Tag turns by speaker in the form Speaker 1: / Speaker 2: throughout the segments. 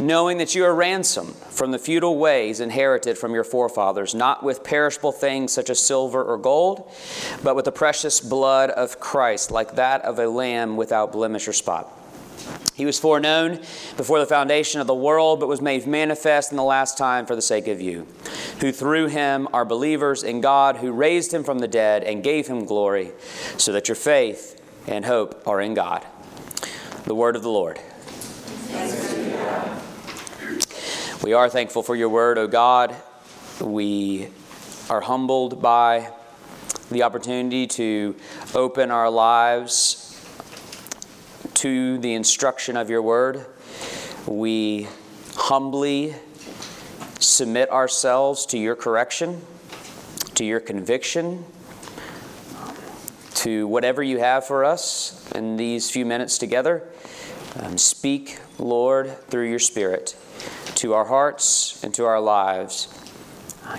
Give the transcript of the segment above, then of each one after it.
Speaker 1: knowing that you are ransomed from the futile ways inherited from your forefathers, not with perishable things such as silver or gold, but with the precious blood of Christ, like that of a lamb without blemish or spot. He was foreknown before the foundation of the world, but was made manifest in the last time for the sake of you, who through him are believers in God, who raised him from the dead and gave him glory, so that your faith and hope are in God. The word of the Lord. We are thankful for your word, O God. We are humbled by the opportunity to open our lives to the instruction of your word. We humbly submit ourselves to your correction, to your conviction, to whatever you have for us in these few minutes together. Um, speak, Lord, through your Spirit to our hearts and to our lives.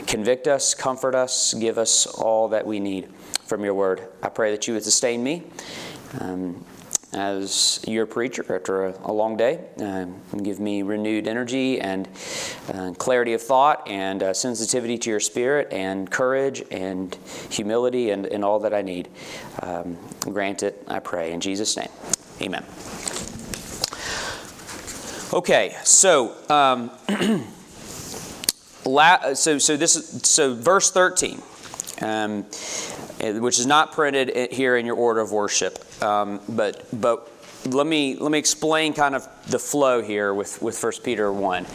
Speaker 1: Convict us, comfort us, give us all that we need from your word. I pray that you would sustain me um, as your preacher after a, a long day uh, and give me renewed energy and uh, clarity of thought and uh, sensitivity to your spirit and courage and humility and, and all that I need. Um, grant it, I pray. In Jesus' name, amen. Okay, so um, la- so so this is so verse thirteen, um, eh, which is not printed here in your order of worship, um, but but let me let me explain kind of the flow here with with First Peter one.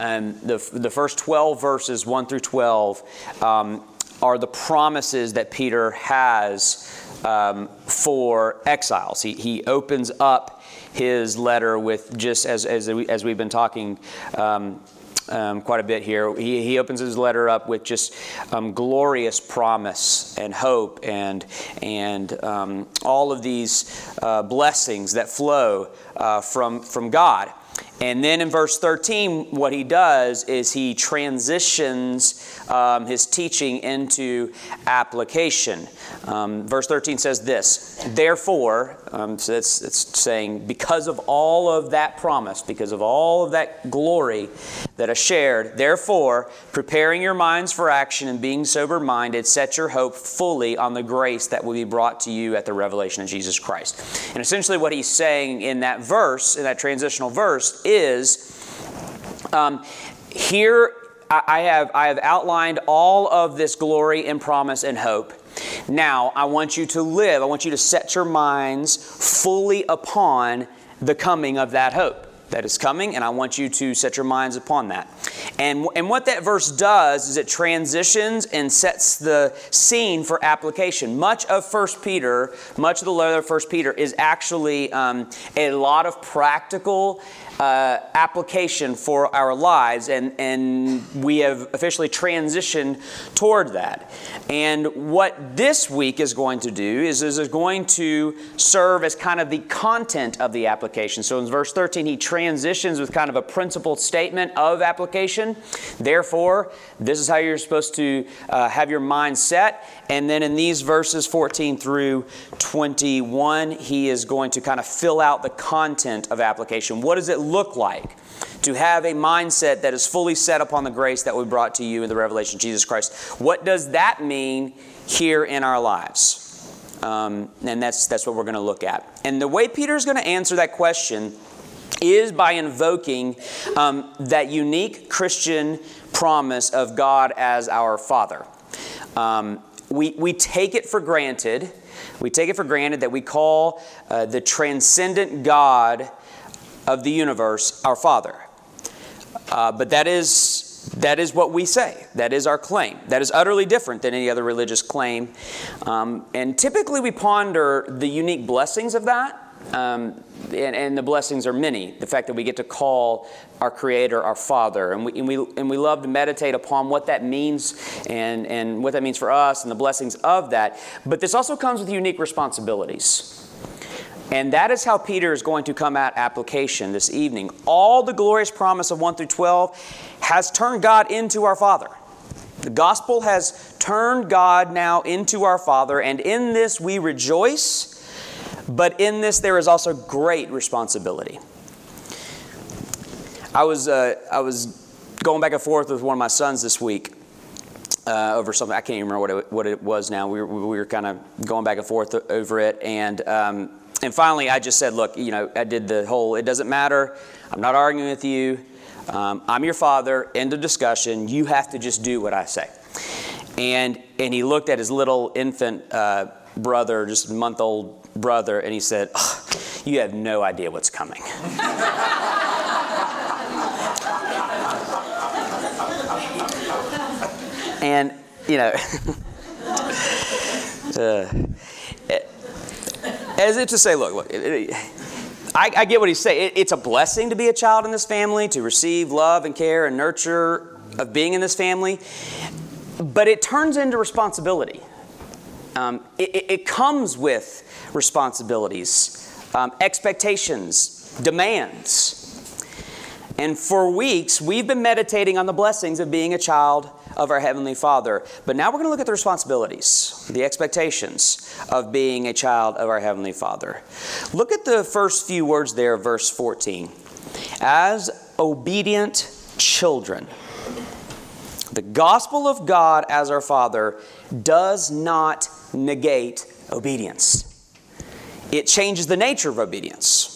Speaker 1: Um, the the first twelve verses one through twelve um, are the promises that Peter has um, for exiles. He he opens up his letter with just as, as, as we've been talking um, um, quite a bit here. He, he opens his letter up with just um, glorious promise and hope and, and um, all of these uh, blessings that flow uh, from, from God. And then in verse 13, what he does is he transitions um, his teaching into application. Um, verse 13 says this Therefore, um, so it's, saying, because of all of that promise, because of all of that glory that is shared, therefore, preparing your minds for action and being sober minded, set your hope fully on the grace that will be brought to you at the revelation of Jesus Christ. And essentially, what he's saying in that verse, in that transitional verse, is um, here I have, I have outlined all of this glory and promise and hope. Now, I want you to live, I want you to set your minds fully upon the coming of that hope that is coming, and I want you to set your minds upon that. And, and what that verse does is it transitions and sets the scene for application. Much of First Peter, much of the letter of First Peter is actually um, a lot of practical uh, application for our lives, and, and we have officially transitioned toward that. And what this week is going to do is, is going to serve as kind of the content of the application. So in verse 13, he transitions with kind of a principled statement of application. Therefore, this is how you're supposed to uh, have your mind set. And then in these verses 14 through 21, he is going to kind of fill out the content of application. What does it look like to have a mindset that is fully set upon the grace that we brought to you in the revelation of Jesus Christ? What does that mean here in our lives? Um, and that's, that's what we're going to look at. And the way Peter is going to answer that question is by invoking um, that unique Christian promise of God as our Father. Um, we, we take it for granted. We take it for granted that we call uh, the transcendent God of the universe our Father. Uh, but that is, that is what we say. That is our claim. That is utterly different than any other religious claim. Um, and typically we ponder the unique blessings of that Um, and, and, the blessings are many. The fact that we get to call our Creator our Father, and we, and we, and we love to meditate upon what that means and, and what that means for us and the blessings of that. But this also comes with unique responsibilities. And that is how Peter is going to come at application this evening. All the glorious promise of 1 through 12 has turned God into our Father. The gospel has turned God now into our Father, and in this we rejoice but in this, there is also great responsibility. I was, uh, I was going back and forth with one of my sons this week uh, over something. I can't even remember what it, what it was now. We were, we were kind of going back and forth over it. And, um, and finally, I just said, look, you know, I did the whole, it doesn't matter. I'm not arguing with you. Um, I'm your father. End of discussion. You have to just do what I say. And, and he looked at his little infant uh, brother, just a month old brother and he said, oh, You have no idea what's coming. and, you know, uh, as if to say, Look, look, it, it, I, I, get what he's saying. It, it's a blessing to be a child in this family, to receive love and care and nurture of being in this family, but it turns into responsibility. Um, it, comes with responsibilities, um, expectations, demands. And for weeks, we've been meditating on the blessings of being a child of our Heavenly Father. But now we're going to look at the responsibilities, the expectations of being a child of our Heavenly Father. Look at the first few words there, verse 14. As obedient children. The gospel of God as our Father does not negate obedience it changes the nature of obedience.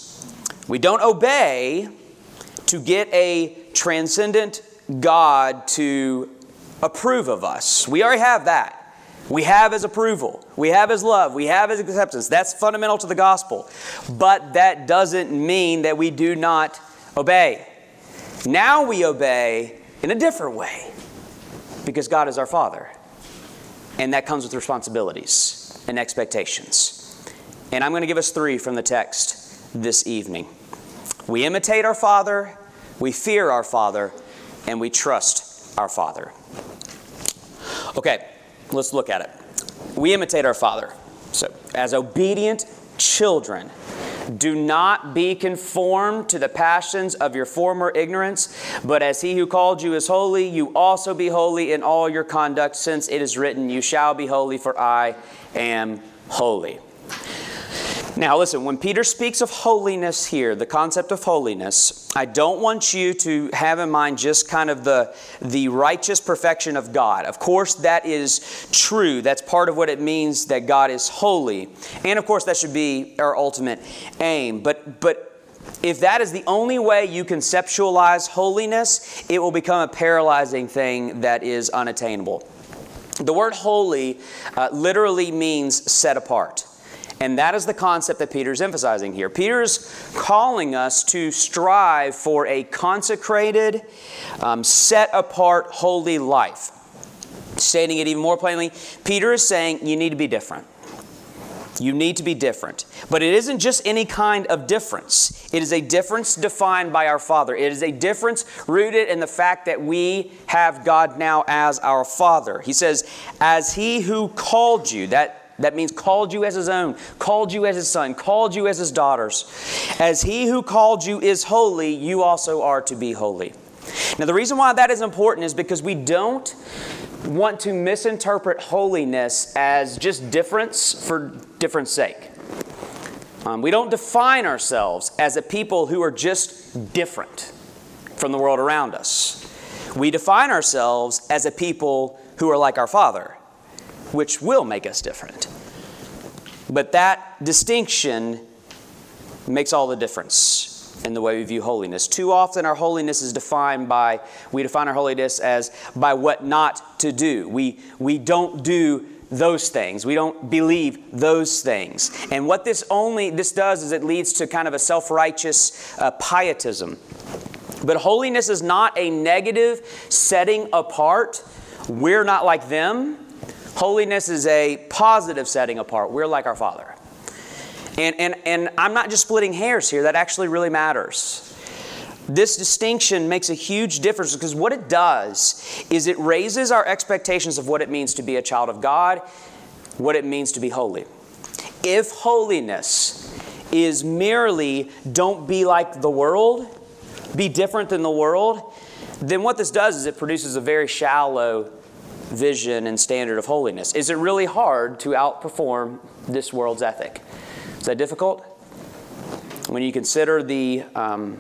Speaker 1: We don't obey to get a transcendent God to approve of us. We already have that. We have his approval. We have his love. We have his acceptance. That's fundamental to the gospel. But that doesn't mean that we do not obey. Now we obey in a different way because God is our Father. And that comes with responsibilities and expectations. And I'm going to give us three from the text this evening. We imitate our Father, we fear our Father, and we trust our Father. Okay, let's look at it. We imitate our Father. So, as obedient children, do not be conformed to the passions of your former ignorance, but as he who called you is holy, you also be holy in all your conduct, since it is written, You shall be holy, for I am holy. Now, listen, when Peter speaks of holiness here, the concept of holiness, I don't want you to have in mind just kind of the, the righteous perfection of God. Of course, that is true. That's part of what it means that God is holy. And of course, that should be our ultimate aim. But, but if that is the only way you conceptualize holiness, it will become a paralyzing thing that is unattainable. The word holy uh, literally means set apart. And that is the concept that Peter's emphasizing here. Peter's calling us to strive for a consecrated, um, set apart, holy life. Stating it even more plainly, Peter is saying you need to be different. You need to be different. But it isn't just any kind of difference. It is a difference defined by our Father. It is a difference rooted in the fact that we have God now as our Father. He says, As He who called you, that that means called you as his own, called you as his son, called you as his daughters. As he who called you is holy, you also are to be holy. Now, the reason why that is important is because we don't want to misinterpret holiness as just difference for difference sake. Um, we don't define ourselves as a people who are just different from the world around us. We define ourselves as a people who are like our Father which will make us different. But that distinction makes all the difference in the way we view holiness. Too often our holiness is defined by, we define our holiness as by what not to do. We, we don't do those things. We don't believe those things. And what this only, this does is it leads to kind of a self-righteous uh, pietism. But holiness is not a negative setting apart. We're not like them. Holiness is a positive setting apart. We're like our Father. And, and, and I'm not just splitting hairs here, that actually really matters. This distinction makes a huge difference because what it does is it raises our expectations of what it means to be a child of God, what it means to be holy. If holiness is merely don't be like the world, be different than the world, then what this does is it produces a very shallow vision and standard of holiness. Is it really hard to outperform this world's ethic? Is that difficult? When you consider the um,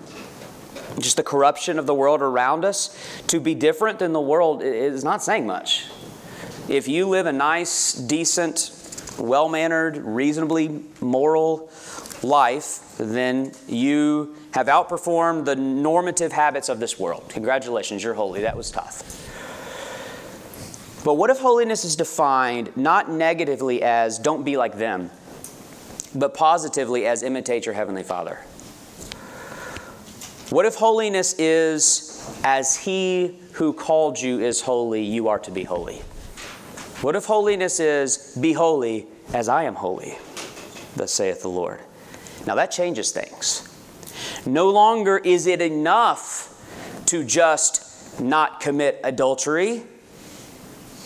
Speaker 1: just the corruption of the world around us, to be different than the world is not saying much. If you live a nice, decent, well mannered, reasonably moral life, then you have outperformed the normative habits of this world. Congratulations, you're holy. That was tough. But what if holiness is defined not negatively as don't be like them, but positively as imitate your Heavenly Father? What if holiness is as He who called you is holy, you are to be holy? What if holiness is be holy as I am holy, thus saith the Lord? Now that changes things. No longer is it enough to just not commit adultery,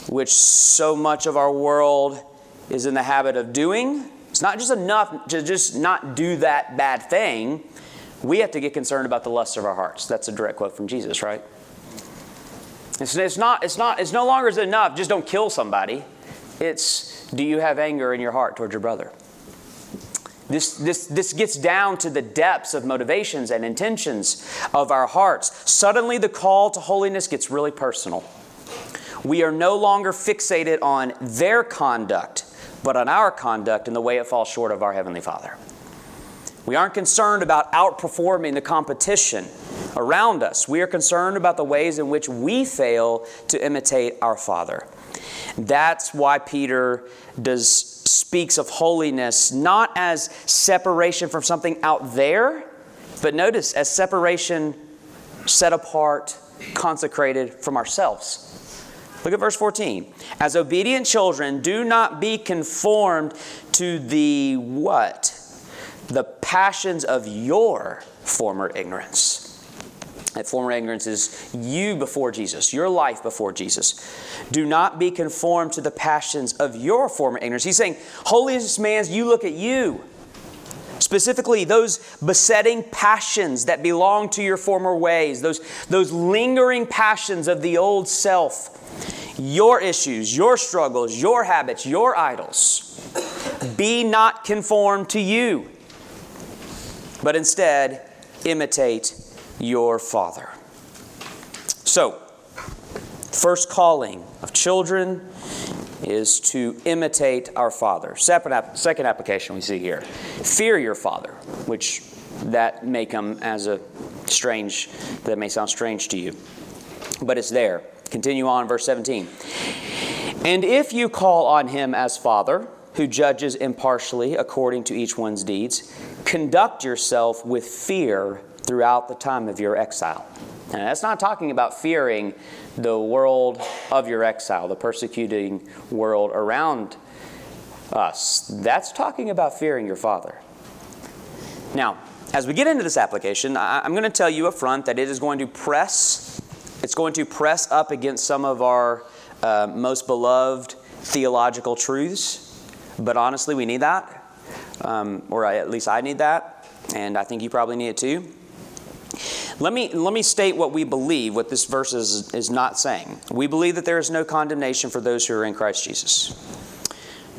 Speaker 1: which so much of our world is in the habit of doing. It's not just enough to just not do that bad thing. We have to get concerned about the lusts of our hearts. That's a direct quote from Jesus, right? It's, it's, not, it's, not, it's no longer enough, just don't kill somebody. It's, do you have anger in your heart towards your brother? This, this, this gets down to the depths of motivations and intentions of our hearts. Suddenly, the call to holiness gets really personal. We are no longer fixated on their conduct, but on our conduct and the way it falls short of our Heavenly Father. We aren't concerned about outperforming the competition around us. We are concerned about the ways in which we fail to imitate our Father. That's why Peter does speaks of holiness not as separation from something out there, but notice as separation set apart, consecrated from ourselves. Look at verse 14. As obedient children, do not be conformed to the what? The passions of your former ignorance. That former ignorance is you before Jesus, your life before Jesus. Do not be conformed to the passions of your former ignorance. He's saying, holiness man's, you look at you. Specifically, those besetting passions that belong to your former ways, those, those lingering passions of the old self, your issues, your struggles, your habits, your idols. Be not conformed to you, but instead imitate your Father. So, first calling of children is to imitate our Father. Second, application we see here fear your Father, which that may come as a strange, that may sound strange to you, but it's there. Continue on, verse 17. And if you call on him as Father, who judges impartially according to each one's deeds, conduct yourself with fear throughout the time of your exile. And that's not talking about fearing the world of your exile, the persecuting world around us. That's talking about fearing your Father. Now, as we get into this application, I'm going to tell you up front that it is going to press, it's going to press up against some of our uh, most beloved theological truths. But honestly, we need that. Um, or I, at least I need that. And I think you probably need it too. Let me, let me state what we believe, what this verse is, is not saying. We believe that there is no condemnation for those who are in Christ Jesus.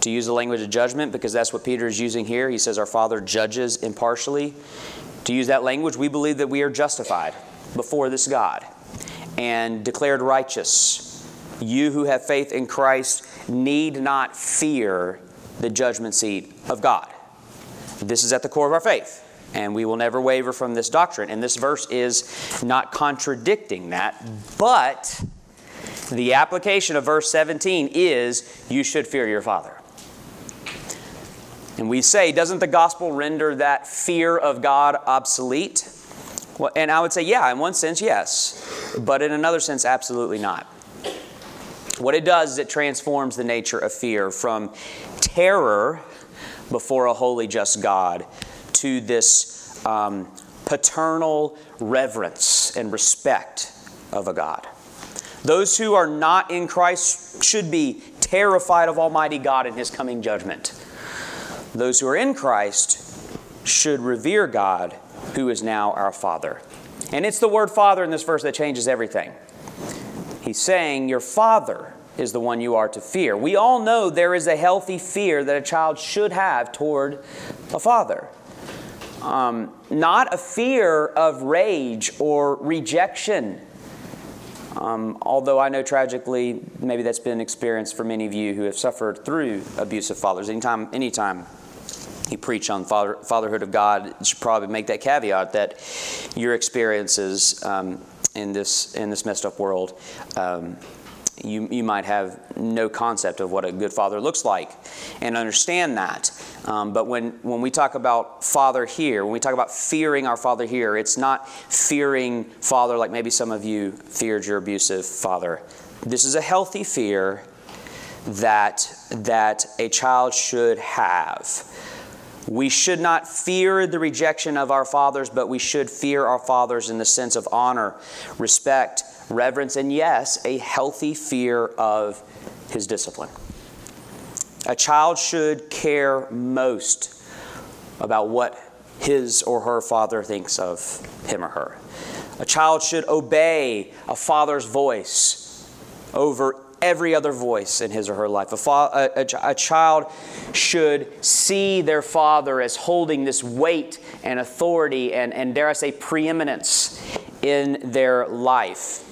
Speaker 1: To use the language of judgment, because that's what Peter is using here, he says, Our Father judges impartially. To use that language, we believe that we are justified before this God and declared righteous. You who have faith in Christ need not fear the judgment seat of God. This is at the core of our faith. And we will never waver from this doctrine. And this verse is not contradicting that, but the application of verse 17 is you should fear your Father. And we say, doesn't the gospel render that fear of God obsolete? Well, and I would say, yeah, in one sense, yes. But in another sense, absolutely not. What it does is it transforms the nature of fear from terror before a holy, just God to this um, paternal reverence and respect of a God. Those who are not in Christ should be terrified of Almighty God and His coming judgment. Those who are in Christ should revere God, who is now our Father. And it's the word Father in this verse that changes everything. He's saying, Your Father is the one you are to fear. We all know there is a healthy fear that a child should have toward a father. Um, not a fear of rage or rejection. Um, although I know tragically, maybe that's been experienced for many of you who have suffered through abusive fathers. Anytime, anytime you preach on father, fatherhood of God, you should probably make that caveat that your experiences um, in this in this messed up world um, you, you might have no concept of what a good father looks like and understand that. Um, but when, when we talk about father here, when we talk about fearing our father here, it's not fearing father like maybe some of you feared your abusive father. This is a healthy fear that, that a child should have. We should not fear the rejection of our fathers, but we should fear our fathers in the sense of honor, respect, reverence, and yes, a healthy fear of his discipline. A child should care most about what his or her father thinks of him or her. A child should obey a father's voice over every other voice in his or her life. A, fa- a, a, a, child should see their father as holding this weight and authority and, and, dare I say, preeminence in their life.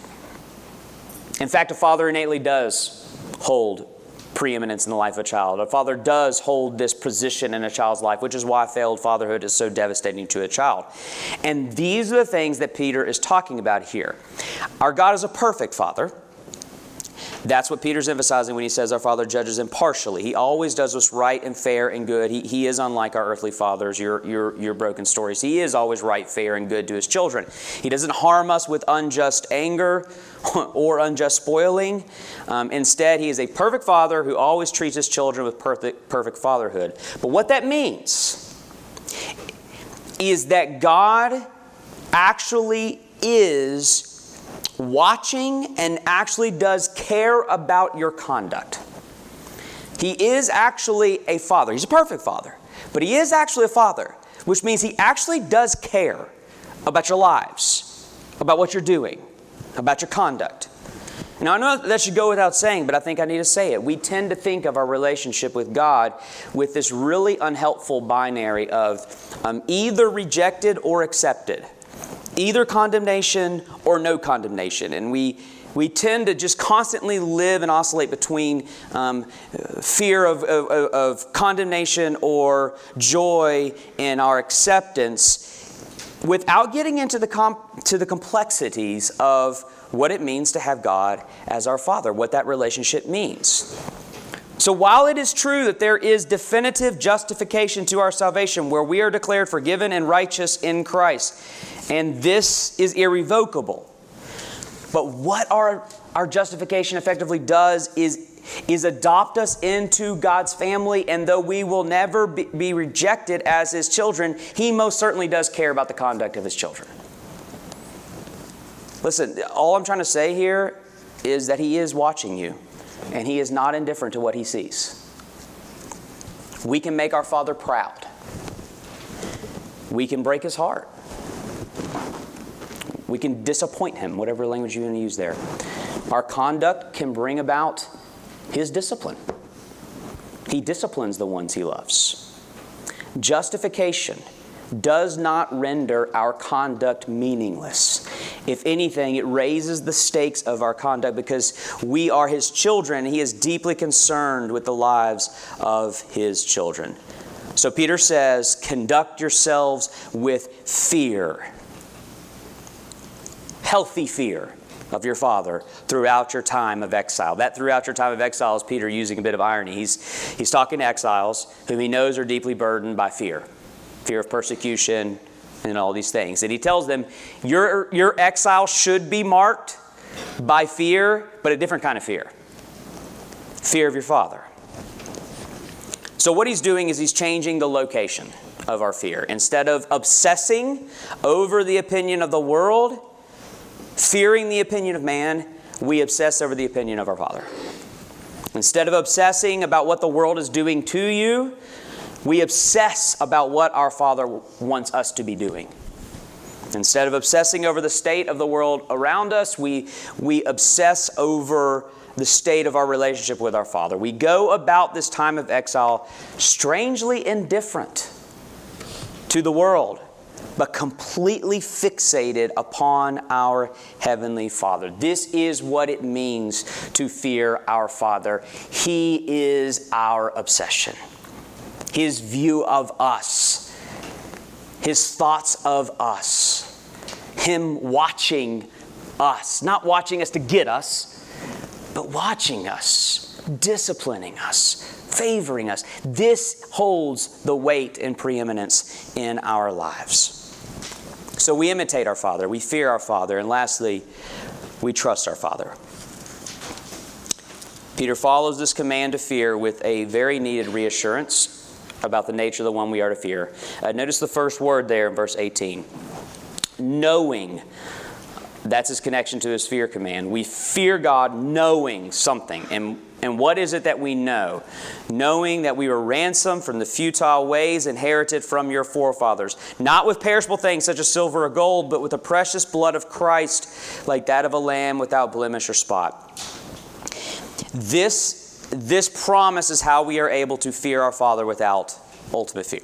Speaker 1: In fact, a father innately does hold preeminence in the life of a child. A father does hold this position in a child's life, which is why failed fatherhood is so devastating to a child. And these are the things that Peter is talking about here. Our God is a perfect father. That's what Peter's emphasizing when he says our Father judges impartially. He always does what's right and fair and good. He, he is unlike our earthly fathers, your, your, your broken stories. He is always right, fair, and good to his children. He doesn't harm us with unjust anger or unjust spoiling. Um, instead, he is a perfect father who always treats his children with perfect, perfect fatherhood. But what that means is that God actually is watching and actually does care about your conduct. He is actually a father. He's a perfect father, but he is actually a father, which means he actually does care about your lives, about what you're doing, about your conduct. Now, I know that should go without saying, but I think I need to say it. We tend to think of our relationship with God with this really unhelpful binary of um, either rejected or accepted either condemnation or no condemnation. And we, we tend to just constantly live and oscillate between um, fear of, of, of condemnation or joy in our acceptance without getting into the, comp- to the complexities of what it means to have God as our Father, what that relationship means. So, while it is true that there is definitive justification to our salvation, where we are declared forgiven and righteous in Christ, and this is irrevocable. But what our, our justification effectively does is, is adopt us into God's family, and though we will never be, be rejected as His children, He most certainly does care about the conduct of His children. Listen, all I'm trying to say here is that He is watching you, and He is not indifferent to what He sees. We can make our Father proud, we can break His heart. We can disappoint him, whatever language you want to use there. Our conduct can bring about his discipline. He disciplines the ones he loves. Justification does not render our conduct meaningless. If anything, it raises the stakes of our conduct because we are his children. He is deeply concerned with the lives of his children. So Peter says, conduct yourselves with fear healthy fear of your father throughout your time of exile. That throughout your time of exile is Peter using a bit of irony. He's, he's talking to exiles whom he knows are deeply burdened by fear fear of persecution and all these things. And he tells them, Your, your exile should be marked by fear, but a different kind of fear fear of your father. So, what he's doing is he's changing the location of our fear. Instead of obsessing over the opinion of the world, fearing the opinion of man, we obsess over the opinion of our Father. Instead of obsessing about what the world is doing to you, we obsess about what our Father wants us to be doing. Instead of obsessing over the state of the world around us, we, we obsess over the state of our relationship with our Father. We go about this time of exile strangely indifferent to the world, but completely fixated upon our Heavenly Father. This is what it means to fear our Father. He is our obsession, His view of us, His thoughts of us, Him watching us, not watching us to get us, but watching us, disciplining us, favoring us. This holds the weight and preeminence in our lives. So we imitate our Father, we fear our Father, and lastly, we trust our Father. Peter follows this command to fear with a very needed reassurance about the nature of the one we are to fear. Uh, notice the first word there in verse 18 knowing. That's his connection to his fear command. We fear God knowing something. And and what is it that we know? Knowing that we were ransomed from the futile ways inherited from your forefathers, not with perishable things such as silver or gold, but with the precious blood of Christ, like that of a lamb without blemish or spot. This, this promise is how we are able to fear our Father without ultimate fear.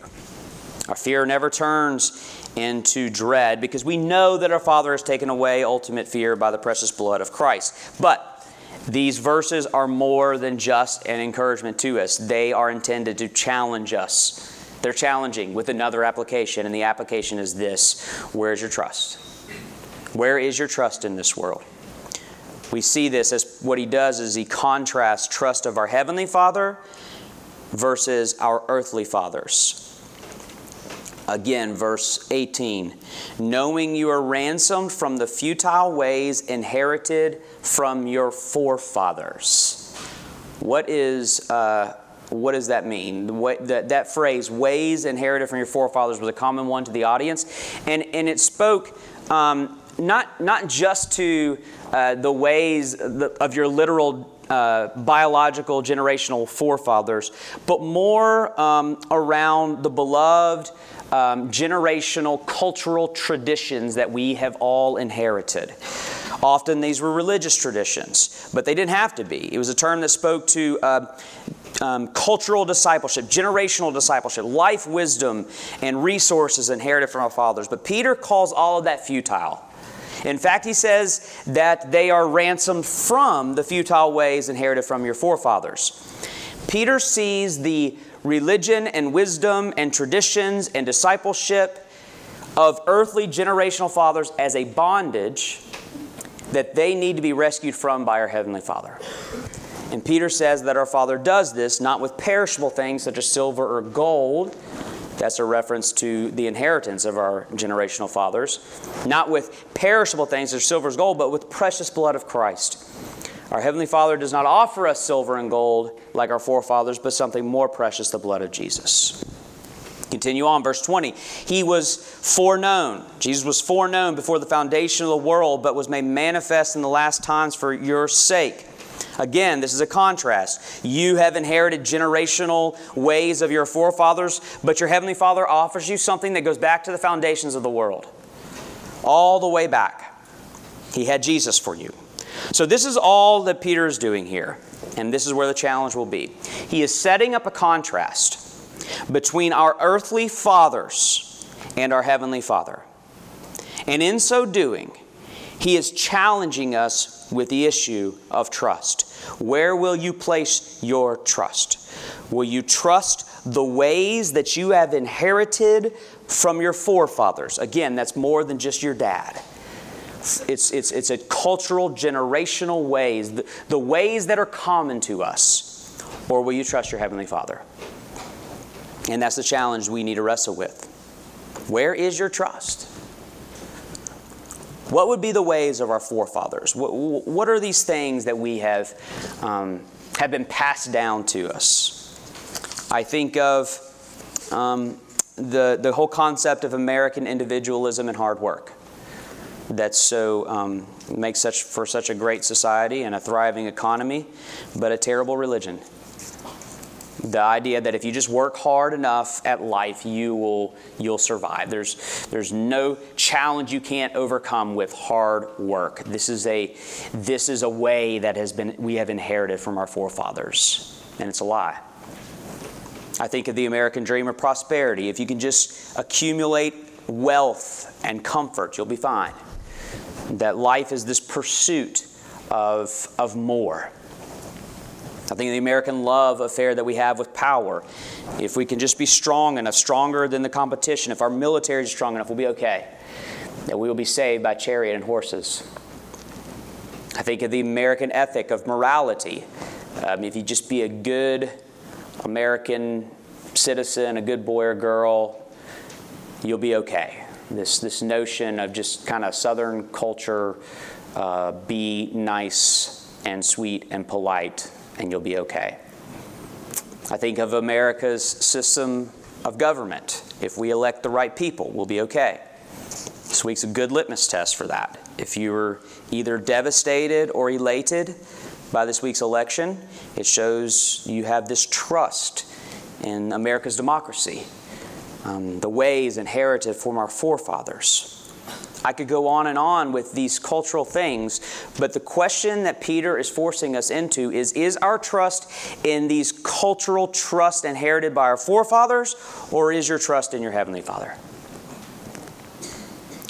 Speaker 1: Our fear never turns into dread because we know that our Father has taken away ultimate fear by the precious blood of Christ. But these verses are more than just an encouragement to us, they are intended to challenge us. They're challenging with another application, and the application is this Where's your trust? Where is your trust in this world? We see this as what he does is he contrasts trust of our heavenly Father versus our earthly fathers. Again, verse 18 knowing you are ransomed from the futile ways inherited from your forefathers. What is. Uh, what does that mean? What, that, that phrase, ways inherited from your forefathers, was a common one to the audience. And, and it spoke um, not, not just to uh, the ways of your literal uh, biological generational forefathers, but more um, around the beloved um, generational cultural traditions that we have all inherited. Often these were religious traditions, but they didn't have to be. It was a term that spoke to uh, um, cultural discipleship, generational discipleship, life wisdom, and resources inherited from our fathers. But Peter calls all of that futile. In fact, he says that they are ransomed from the futile ways inherited from your forefathers. Peter sees the religion and wisdom and traditions and discipleship of earthly generational fathers as a bondage that they need to be rescued from by our Heavenly Father. And Peter says that our Father does this not with perishable things such as silver or gold. That's a reference to the inheritance of our generational fathers. Not with perishable things such as silver or gold, but with precious blood of Christ. Our Heavenly Father does not offer us silver and gold like our forefathers, but something more precious, the blood of Jesus. Continue on, verse 20. He was foreknown. Jesus was foreknown before the foundation of the world, but was made manifest in the last times for your sake. Again, this is a contrast. You have inherited generational ways of your forefathers, but your Heavenly Father offers you something that goes back to the foundations of the world. All the way back. He had Jesus for you. So, this is all that Peter is doing here, and this is where the challenge will be. He is setting up a contrast between our earthly fathers and our heavenly Father. And in so doing, he is challenging us with the issue of trust. Where will you place your trust? Will you trust the ways that you have inherited from your forefathers? Again, that's more than just your dad. It's, it's, it's a cultural, generational ways, the, the ways that are common to us. Or will you trust your Heavenly Father? And that's the challenge we need to wrestle with. Where is your trust? What would be the ways of our forefathers? What, what are these things that we have, um, have been passed down to us? I think of um, the, the whole concept of American individualism and hard work. That's so um, makes such for such a great society and a thriving economy, but a terrible religion. The idea that if you just work hard enough at life, you will you'll survive. There's there's no challenge you can't overcome with hard work. This is a this is a way that has been we have inherited from our forefathers, and it's a lie. I think of the American dream of prosperity. If you can just accumulate wealth and comfort, you'll be fine. That life is this pursuit of, of more. I think of the American love affair that we have with power. If we can just be strong enough, stronger than the competition, if our military is strong enough, we'll be okay. That we will be saved by chariot and horses. I think of the American ethic of morality. Um, if you just be a good American citizen, a good boy or girl, you'll be okay. This, this notion of just kind of Southern culture, uh, be nice and sweet and polite, and you'll be okay. I think of America's system of government. If we elect the right people, we'll be okay. This week's a good litmus test for that. If you're either devastated or elated by this week's election, it shows you have this trust in America's democracy, um, the ways inherited from our forefathers. I could go on and on with these cultural things, but the question that Peter is forcing us into is Is our trust in these cultural trusts inherited by our forefathers, or is your trust in your Heavenly Father?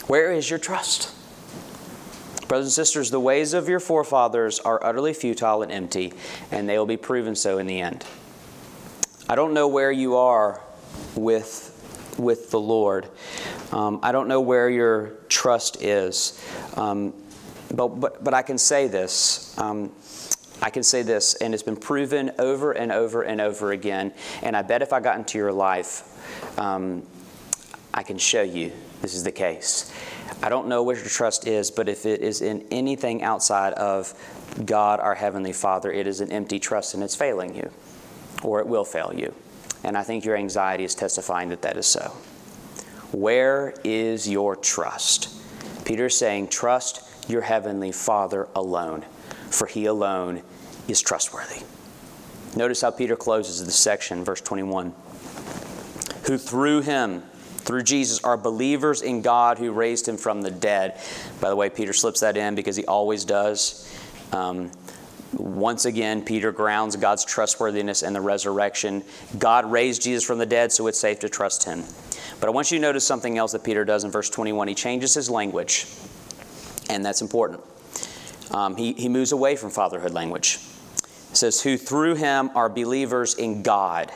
Speaker 1: Where is your trust? Brothers and sisters, the ways of your forefathers are utterly futile and empty, and they will be proven so in the end. I don't know where you are with, with the Lord. Um, I don't know where your trust is. Um, but, but, but I can say this. Um, I can say this, and it's been proven over and over and over again. And I bet if I got into your life, um, I can show you this is the case. I don't know what your trust is, but if it is in anything outside of God, our Heavenly Father, it is an empty trust and it's failing you, or it will fail you. And I think your anxiety is testifying that that is so. Where is your trust? Peter is saying, Trust your Heavenly Father alone, for He alone is trustworthy. Notice how Peter closes this section, verse 21. Who through Him, through Jesus are believers in God who raised him from the dead. By the way, Peter slips that in because he always does. Um, once again, Peter grounds God's trustworthiness in the resurrection. God raised Jesus from the dead, so it's safe to trust him. But I want you to notice something else that Peter does in verse 21. He changes his language, and that's important. Um, he, he moves away from fatherhood language. It says, Who through him are believers in God,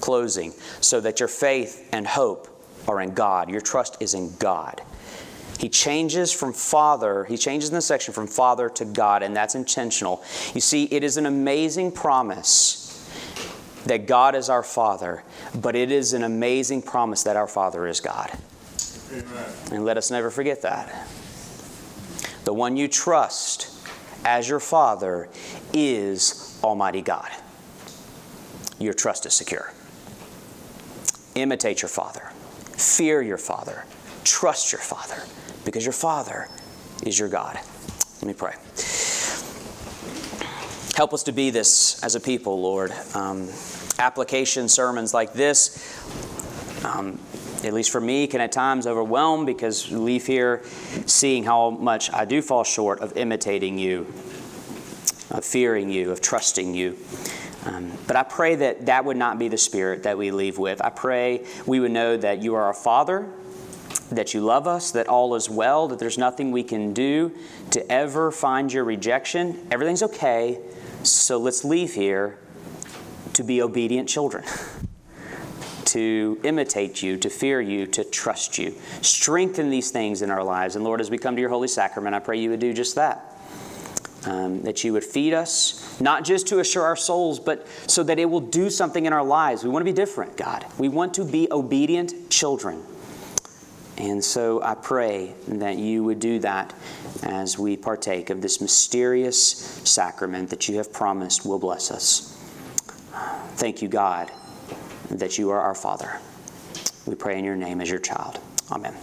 Speaker 1: closing, so that your faith and hope are in God. Your trust is in God. He changes from Father, he changes in the section from Father to God, and that's intentional. You see, it is an amazing promise that God is our Father, but it is an amazing promise that our Father is God. Amen. And let us never forget that. The one you trust as your Father is Almighty God. Your trust is secure. Imitate your Father. Fear your Father. Trust your Father because your Father is your God. Let me pray. Help us to be this as a people, Lord. Um, application sermons like this, um, at least for me, can at times overwhelm because we leave here seeing how much I do fall short of imitating you, of fearing you, of trusting you. Um, but I pray that that would not be the spirit that we leave with. I pray we would know that you are our Father, that you love us, that all is well, that there's nothing we can do to ever find your rejection. Everything's okay, so let's leave here to be obedient children. to imitate you, to fear you, to trust you. Strengthen these things in our lives. And Lord, as we come to your holy sacrament, I pray you would do just that um, that you would feed us, not just to assure our souls, but so that it will do something in our lives. We want to be different, God. We want to be obedient children. And so I pray that you would do that as we partake of this mysterious sacrament that you have promised will bless us. Thank you, God, that you are our Father. We pray in your name as your child. Amen.